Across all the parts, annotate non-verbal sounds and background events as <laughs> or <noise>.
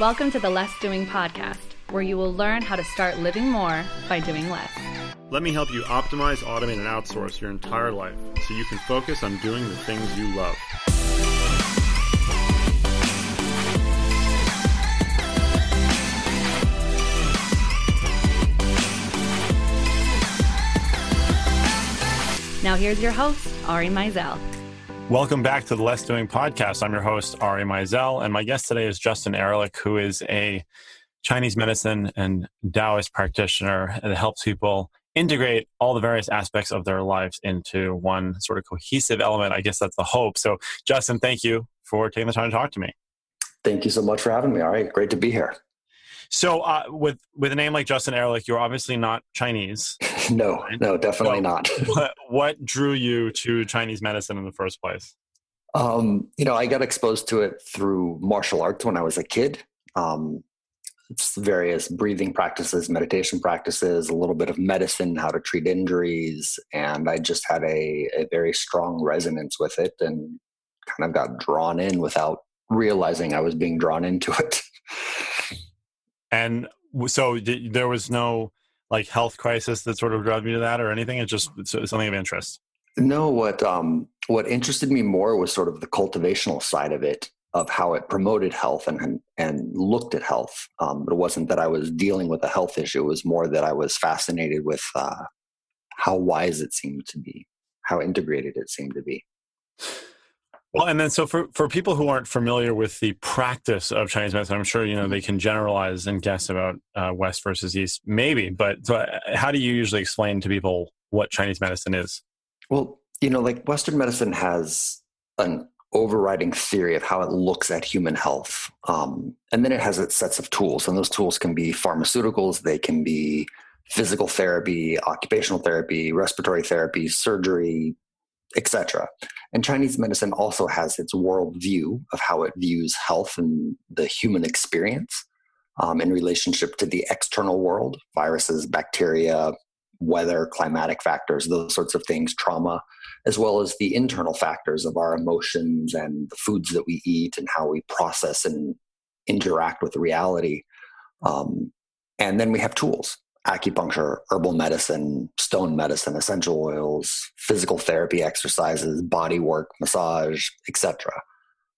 Welcome to the Less Doing Podcast, where you will learn how to start living more by doing less. Let me help you optimize, automate, and outsource your entire life so you can focus on doing the things you love. Now, here's your host, Ari Meisel. Welcome back to the Less Doing podcast. I'm your host, Ari Meisel, and my guest today is Justin Ehrlich, who is a Chinese medicine and Taoist practitioner that helps people integrate all the various aspects of their lives into one sort of cohesive element. I guess that's the hope. So, Justin, thank you for taking the time to talk to me. Thank you so much for having me. All right, great to be here. So, uh, with with a name like Justin Ehrlich, you're obviously not Chinese. <laughs> no, right? no, definitely so not. <laughs> what, what, drew you to Chinese medicine in the first place? Um, you know, I got exposed to it through martial arts when I was a kid. Um, various breathing practices, meditation practices, a little bit of medicine, how to treat injuries, and I just had a, a very strong resonance with it, and kind of got drawn in without realizing I was being drawn into it. <laughs> And so there was no like health crisis that sort of drove me to that or anything. It's just something of interest. No, what um, what interested me more was sort of the cultivational side of it, of how it promoted health and and looked at health. Um, it wasn't that I was dealing with a health issue; it was more that I was fascinated with uh, how wise it seemed to be, how integrated it seemed to be. Well, and then so for, for people who aren't familiar with the practice of Chinese medicine, I'm sure you know they can generalize and guess about uh, West versus East, maybe. But so uh, how do you usually explain to people what Chinese medicine is? Well, you know, like Western medicine has an overriding theory of how it looks at human health, um, and then it has its sets of tools, and those tools can be pharmaceuticals, they can be physical therapy, occupational therapy, respiratory therapy, surgery, etc. And Chinese medicine also has its worldview of how it views health and the human experience um, in relationship to the external world, viruses, bacteria, weather, climatic factors, those sorts of things, trauma, as well as the internal factors of our emotions and the foods that we eat and how we process and interact with reality. Um, and then we have tools acupuncture, herbal medicine, stone medicine, essential oils, physical therapy exercises, body work, massage, etc.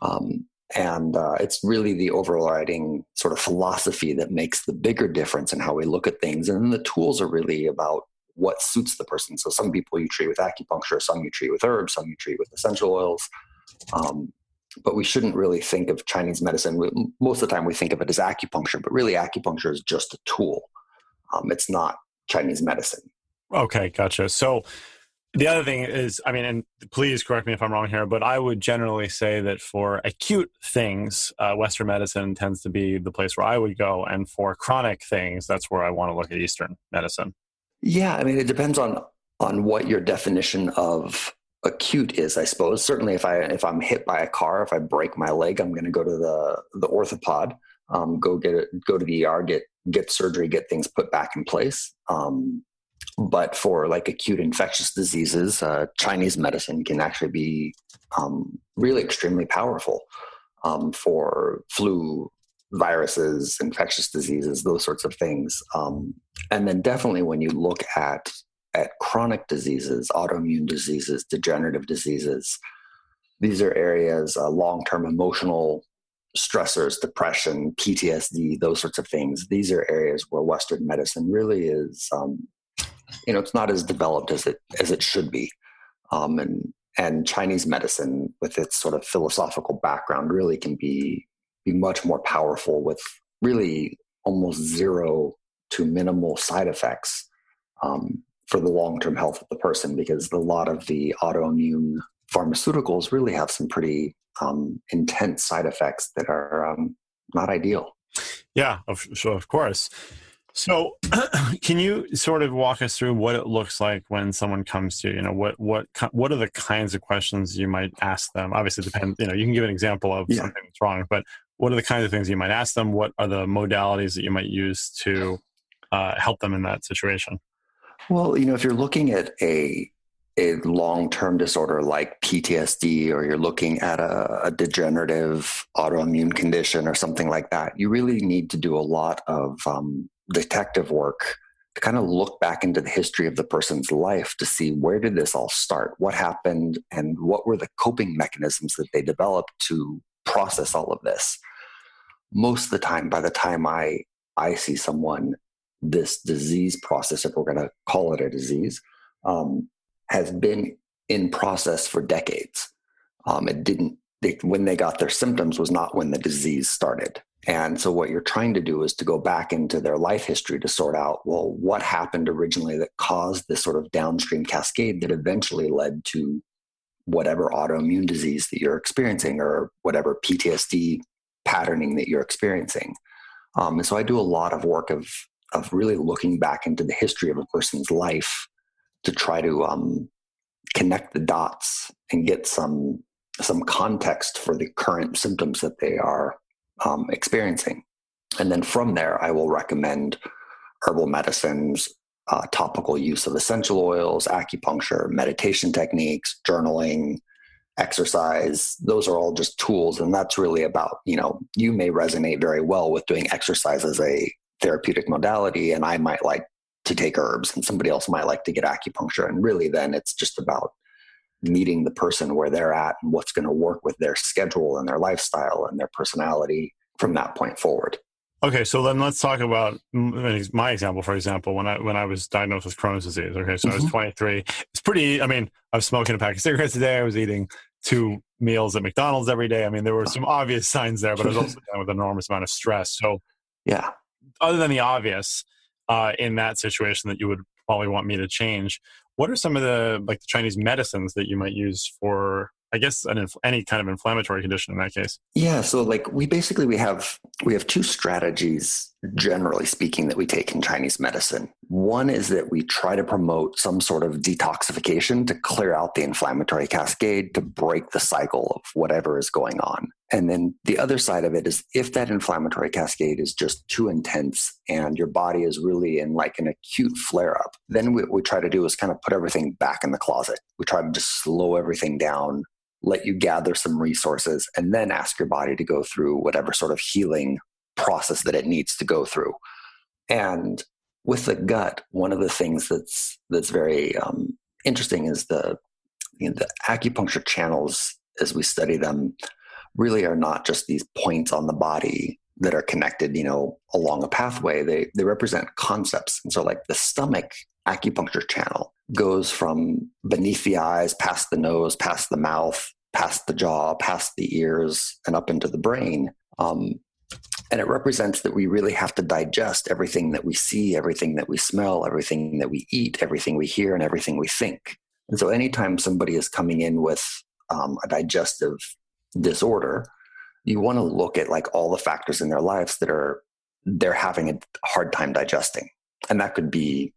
Um, and uh, it's really the overriding sort of philosophy that makes the bigger difference in how we look at things. And the tools are really about what suits the person. So some people you treat with acupuncture, some you treat with herbs, some you treat with essential oils. Um, but we shouldn't really think of Chinese medicine. Most of the time, we think of it as acupuncture, but really, acupuncture is just a tool. Um, it's not Chinese medicine. Okay, gotcha. So the other thing is, I mean, and please correct me if I'm wrong here, but I would generally say that for acute things, uh, Western medicine tends to be the place where I would go, and for chronic things, that's where I want to look at Eastern medicine. Yeah, I mean, it depends on on what your definition of acute is, I suppose. Certainly, if I if I'm hit by a car, if I break my leg, I'm going to go to the the orthopod, um, go get it, go to the ER, get get surgery, get things put back in place. Um, but for like acute infectious diseases, uh, Chinese medicine can actually be um, really extremely powerful um, for flu, viruses, infectious diseases, those sorts of things. Um, and then definitely when you look at at chronic diseases, autoimmune diseases, degenerative diseases, these are areas, uh, long term emotional stressors, depression, PTSD, those sorts of things. These are areas where Western medicine really is, um, you know, it's not as developed as it as it should be, um, and and Chinese medicine, with its sort of philosophical background, really can be be much more powerful with really almost zero to minimal side effects um, for the long term health of the person, because a lot of the autoimmune pharmaceuticals really have some pretty um, intense side effects that are um, not ideal. Yeah, of, so of course. So, <clears throat> can you sort of walk us through what it looks like when someone comes to you? You know, what what what are the kinds of questions you might ask them? Obviously, depend. You know, you can give an example of yeah. something that's wrong, but what are the kinds of things you might ask them? What are the modalities that you might use to uh, help them in that situation? Well, you know, if you're looking at a a long-term disorder like PTSD or you're looking at a, a, degenerative autoimmune condition or something like that, you really need to do a lot of um, detective work to kind of look back into the history of the person's life to see where did this all start, what happened, and what were the coping mechanisms that they developed to process all of this. Most of the time, by the time I I see someone, this disease process, if we're going to call it a disease, um, has been in process for decades. Um, it didn't, they, when they got their symptoms was not when the disease started. And so what you're trying to do is to go back into their life history to sort out, well, what happened originally that caused this sort of downstream cascade that eventually led to whatever autoimmune disease that you're experiencing or whatever PTSD patterning that you're experiencing. Um, and so I do a lot of work of of really looking back into the history of a person's life to try to um, connect the dots and get some some context for the current symptoms that they are um, experiencing. And then from there, I will recommend herbal medicines, uh, topical use of essential oils, acupuncture, meditation techniques, journaling, exercise. Those are all just tools. And that's really about, you know, you may resonate very well with doing exercise as a therapeutic modality, and I might like to take herbs and somebody else might like to get acupuncture. And really, then it's just about meeting the person where they're at and what's going to work with their schedule and their lifestyle and their personality from that point forward. Okay, so then let's talk about my example. For example, when I when I was diagnosed with Crohn's disease. Okay, so mm-hmm. I was mm-hmm. 23. It's pretty. I mean, I was smoking a pack of cigarettes a day. I was eating two meals at McDonald's every day. I mean, there were some obvious signs there, but I was <laughs> also dealing with an enormous amount of stress. So, yeah. Other than the obvious, uh, in that situation that you would probably want me to change. What are some of the like the Chinese medicines that you might use for I guess an inf- any kind of inflammatory condition in that case. Yeah, so like we basically we have we have two strategies generally speaking that we take in Chinese medicine. One is that we try to promote some sort of detoxification to clear out the inflammatory cascade to break the cycle of whatever is going on. And then the other side of it is if that inflammatory cascade is just too intense and your body is really in like an acute flare up, then what we try to do is kind of put everything back in the closet. We try to just slow everything down, let you gather some resources, and then ask your body to go through whatever sort of healing process that it needs to go through. And with the gut, one of the things that's that's very um, interesting is the you know, the acupuncture channels as we study them really are not just these points on the body that are connected, you know, along a pathway. They they represent concepts. And so like the stomach acupuncture channel goes from beneath the eyes, past the nose, past the mouth, past the jaw, past the ears, and up into the brain. Um, and it represents that we really have to digest everything that we see, everything that we smell, everything that we eat, everything we hear, and everything we think. And so, anytime somebody is coming in with um, a digestive disorder, you want to look at like all the factors in their lives that are they're having a hard time digesting, and that could be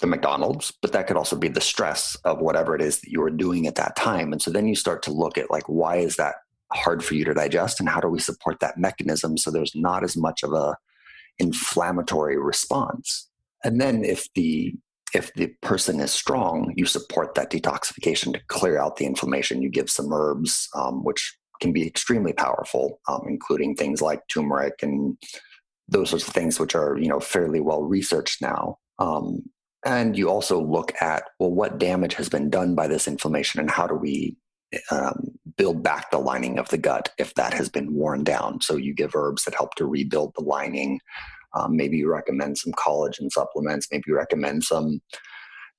the McDonald's, but that could also be the stress of whatever it is that you were doing at that time. And so then you start to look at like why is that hard for you to digest and how do we support that mechanism so there's not as much of a inflammatory response? And then if the if the person is strong you support that detoxification to clear out the inflammation. You give some herbs um, which can be extremely powerful um, including things like turmeric and those sorts of things which are you know fairly well researched now. Um, and you also look at well what damage has been done by this inflammation and how do we um, build back the lining of the gut if that has been worn down. So you give herbs that help to rebuild the lining. Um, maybe you recommend some collagen supplements. Maybe you recommend some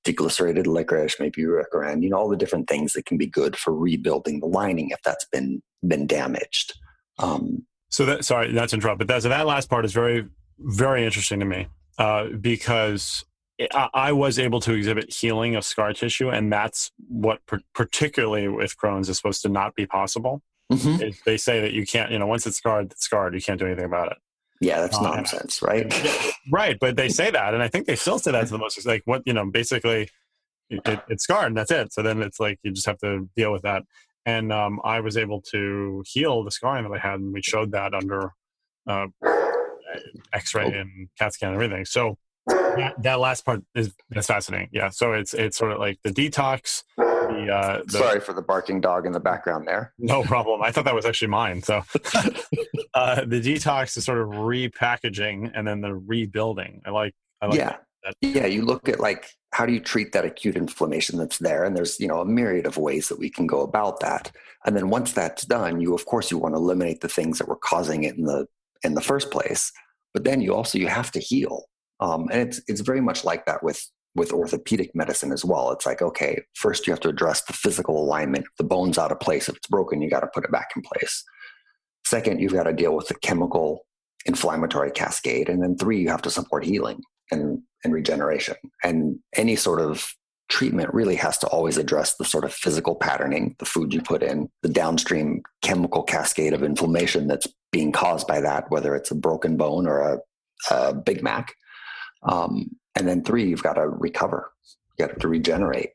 deglycerated licorice. Maybe you recommend you know all the different things that can be good for rebuilding the lining if that's been been damaged. Um, so that sorry, that's interrupt, but that that last part is very very interesting to me uh, because I was able to exhibit healing of scar tissue, and that's what, particularly with Crohn's, is supposed to not be possible. Mm-hmm. they say that you can't, you know, once it's scarred, it's scarred. You can't do anything about it. Yeah, that's uh, nonsense, right? <laughs> right, but they say that, and I think they still say that to the most. Like what you know, basically, it, it, it's scarred, and that's it. So then it's like you just have to deal with that. And um, I was able to heal the scarring that I had, and we showed that under uh, X-ray oh. and CAT scan and everything. So that, that last part is that's fascinating. Yeah. So it's it's sort of like the detox the, uh, the, Sorry for the barking dog in the background there. No problem. I thought that was actually mine. So <laughs> uh, the detox is sort of repackaging and then the rebuilding. I like. I like yeah. That. Yeah. You look at like how do you treat that acute inflammation that's there, and there's you know a myriad of ways that we can go about that. And then once that's done, you of course you want to eliminate the things that were causing it in the in the first place. But then you also you have to heal, um, and it's it's very much like that with with orthopedic medicine as well. It's like, okay, first you have to address the physical alignment. The bone's out of place, if it's broken, you got to put it back in place. Second, you've got to deal with the chemical inflammatory cascade. And then three, you have to support healing and, and regeneration. And any sort of treatment really has to always address the sort of physical patterning, the food you put in, the downstream chemical cascade of inflammation that's being caused by that, whether it's a broken bone or a, a Big Mac. Um, and then three, you've got to recover. You got to regenerate.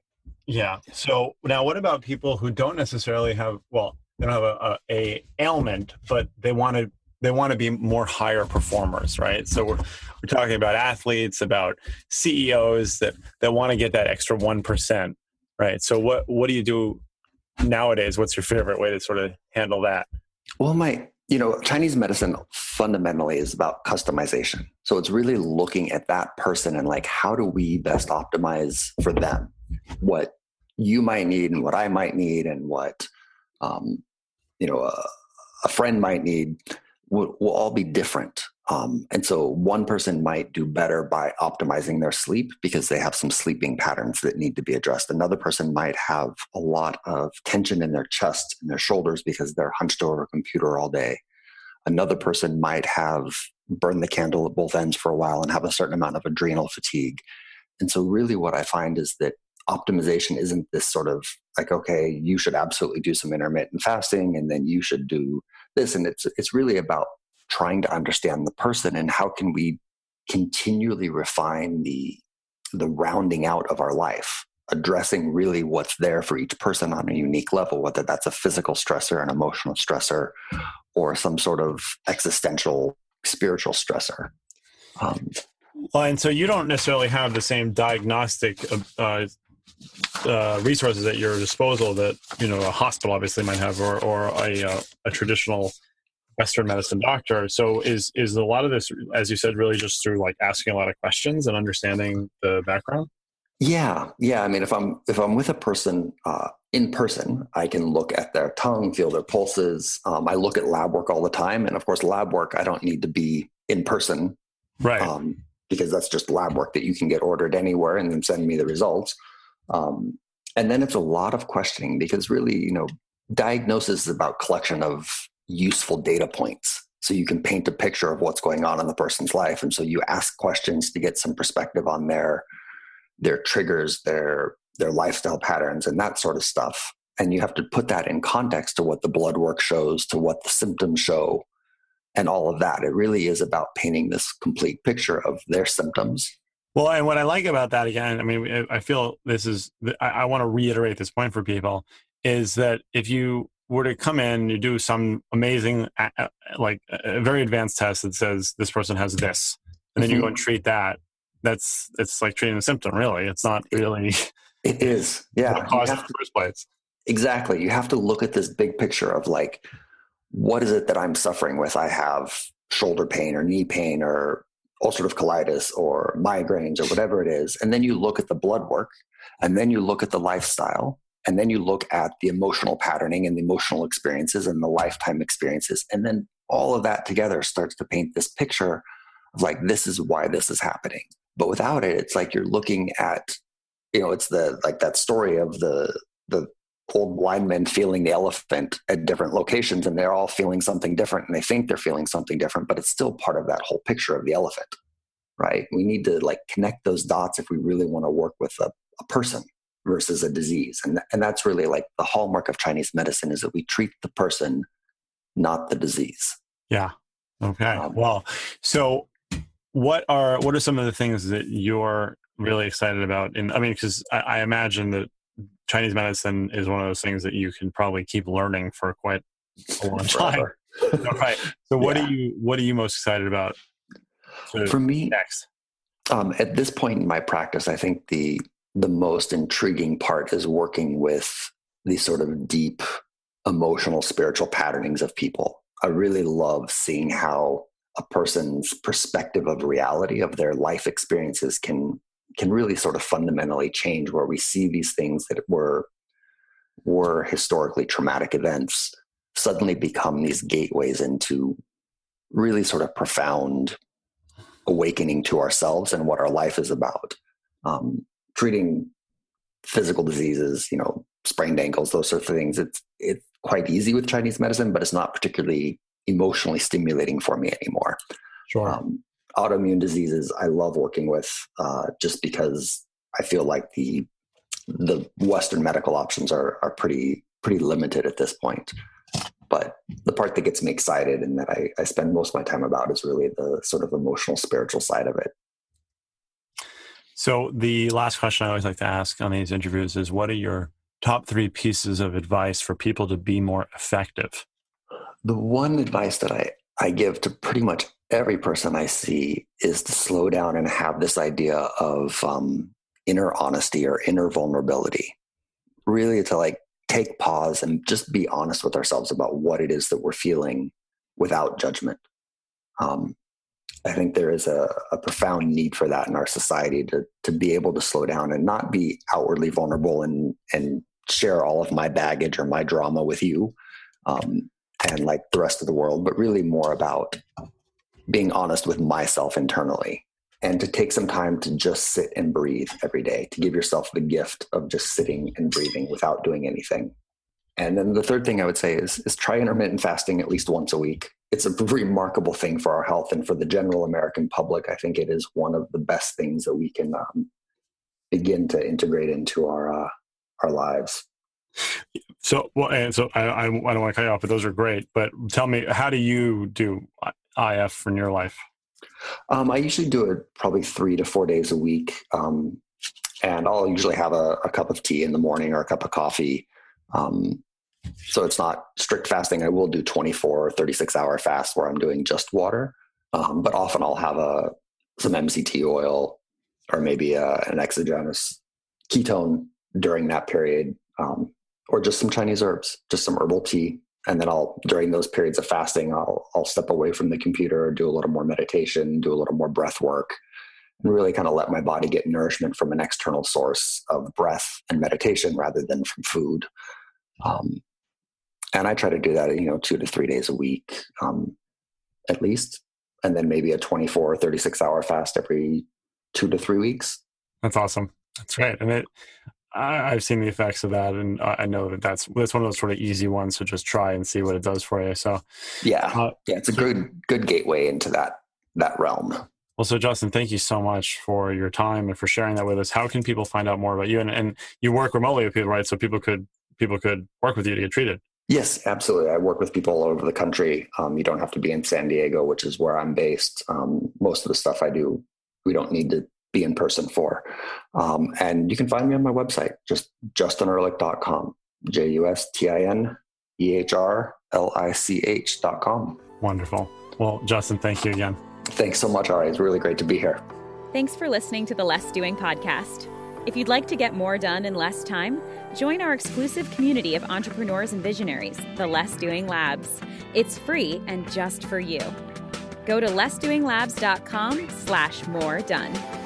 Yeah. So now, what about people who don't necessarily have? Well, they don't have a, a, a ailment, but they want to they want to be more higher performers, right? So we're we're talking about athletes, about CEOs that that want to get that extra one percent, right? So what what do you do nowadays? What's your favorite way to sort of handle that? Well, my you know, Chinese medicine fundamentally is about customization. So it's really looking at that person and like, how do we best optimize for them what you might need and what I might need and what, um, you know, a, a friend might need will, will all be different. Um, and so one person might do better by optimizing their sleep because they have some sleeping patterns that need to be addressed. Another person might have a lot of tension in their chest and their shoulders because they're hunched over a computer all day. Another person might have burned the candle at both ends for a while and have a certain amount of adrenal fatigue. And so, really, what I find is that optimization isn't this sort of like, okay, you should absolutely do some intermittent fasting and then you should do this. And it's, it's really about trying to understand the person and how can we continually refine the the rounding out of our life addressing really what's there for each person on a unique level whether that's a physical stressor an emotional stressor or some sort of existential spiritual stressor. Um, well and so you don't necessarily have the same diagnostic uh, uh, resources at your disposal that you know a hospital obviously might have or, or a, uh, a traditional Western medicine doctor. So is is a lot of this, as you said, really just through like asking a lot of questions and understanding the background? Yeah, yeah. I mean, if I'm if I'm with a person uh, in person, I can look at their tongue, feel their pulses. Um, I look at lab work all the time, and of course, lab work I don't need to be in person, right? Um, because that's just lab work that you can get ordered anywhere and then send me the results. Um, and then it's a lot of questioning because really, you know, diagnosis is about collection of useful data points. So you can paint a picture of what's going on in the person's life. And so you ask questions to get some perspective on their their triggers their their lifestyle patterns and that sort of stuff. And you have to put that in context to what the blood work shows to what the symptoms show and all of that. It really is about painting this complete picture of their symptoms. Well and what i like about that again i mean i feel this is i, I want to reiterate this point for people is that if you were to come in, you do some amazing, like a very advanced test that says this person has this, and then mm-hmm. you go and treat that. That's it's like treating a symptom. Really, it's not really. It is, <laughs> yeah. Cause in the first place. Exactly. You have to look at this big picture of like, what is it that I'm suffering with? I have shoulder pain or knee pain or ulcerative colitis or migraines or whatever it is, and then you look at the blood work, and then you look at the lifestyle, and then you look at the emotional patterning and the emotional experiences and the lifetime experiences. And then all of that together starts to paint this picture of like, this is why this is happening. But without it, it's like you're looking at, you know, it's the like that story of the the old blind men feeling the elephant at different locations and they're all feeling something different and they think they're feeling something different, but it's still part of that whole picture of the elephant. Right. We need to like connect those dots if we really want to work with a, a person versus a disease. And, and that's really like the hallmark of Chinese medicine is that we treat the person, not the disease. Yeah. Okay. Um, well, so what are what are some of the things that you're really excited about? And I mean, because I, I, imagine that Chinese medicine is one of those things that you can probably keep learning for quite a long <laughs> time. okay. <laughs> So what yeah. are you what are you most excited about? For me, next. Um, at this point in my practice, I think the the most intriguing part is working with these sort of deep emotional spiritual patternings of people. I really love seeing how a person's perspective of reality of their life experiences can can really sort of fundamentally change where we see these things that were were historically traumatic events suddenly become these gateways into really sort of profound awakening to ourselves and what our life is about um, treating physical diseases, you know, sprained ankles, those sorts of things. It's it's quite easy with Chinese medicine, but it's not particularly emotionally stimulating for me anymore. Sure. Um, autoimmune diseases, I love working with uh, just because I feel like the the Western medical options are are pretty pretty limited at this point. But the part that gets me excited and that I, I spend most of my time about is really the sort of emotional, spiritual side of it. So the last question I always like to ask on these interviews is what are your top three pieces of advice for people to be more effective? The one advice that I, I give to pretty much every person I see is to slow down and have this idea of um, inner honesty or inner vulnerability. Really to like take pause and just be honest with ourselves about what it is that we're feeling without judgment. Um, I think there is a, a, profound need for that in our society to to be able to slow down and not be outwardly vulnerable and and share all of my baggage or my drama with you um, and like the rest of the world, but really more about being honest with myself internally and to take some time to just sit and breathe every day, to give yourself the gift of just sitting and breathing without doing anything. And then the third thing I would say is, is try intermittent fasting at least once a week it's a remarkable thing for our health and for the general American public. I think it is one of the best things that we can um, begin to integrate into our uh, our lives. So, well, and so I, I, don't want to cut you off, but those are great. But tell me, how do you do IF in your life? Um, I usually do it probably three to four days a week, um, and I'll usually have a, a, cup of tea in the morning or a cup of coffee. Um, so it's not strict fasting. I will do 24 or 36 hour fast where I'm doing just water. Um, but often I'll have a some MCT oil or maybe a, an exogenous ketone during that period, um, or just some Chinese herbs, just some herbal tea. And then I'll during those periods of fasting, I'll I'll step away from the computer, do a little more meditation, do a little more breath work, and really kind of let my body get nourishment from an external source of breath and meditation rather than from food. Um, and I try to do that, you know, two to three days a week, um, at least, and then maybe a 24 or 36 hour fast every two to three weeks. That's awesome. That's great. And it, I, have seen the effects of that, and I know that that's that's one of those sort of easy ones to just try and see what it does for you. So, yeah, uh, yeah, it's a good good gateway into that that realm. Well, so Justin, thank you so much for your time and for sharing that with us. How can people find out more about you? And, and you work remotely with people, right? So people could people could work with you to get treated. Yes, absolutely. I work with people all over the country. Um, you don't have to be in San Diego, which is where I'm based. Um, most of the stuff I do, we don't need to be in person for. Um, and you can find me on my website, just justinehrlich.com, J U S T I N E H R L I C H.com. Wonderful. Well, Justin, thank you again. Thanks so much, Ari. It's really great to be here. Thanks for listening to the Less Doing podcast. If you'd like to get more done in less time, join our exclusive community of entrepreneurs and visionaries, the Less Doing Labs. It's free and just for you. Go to lessdoinglabs.com slash more done.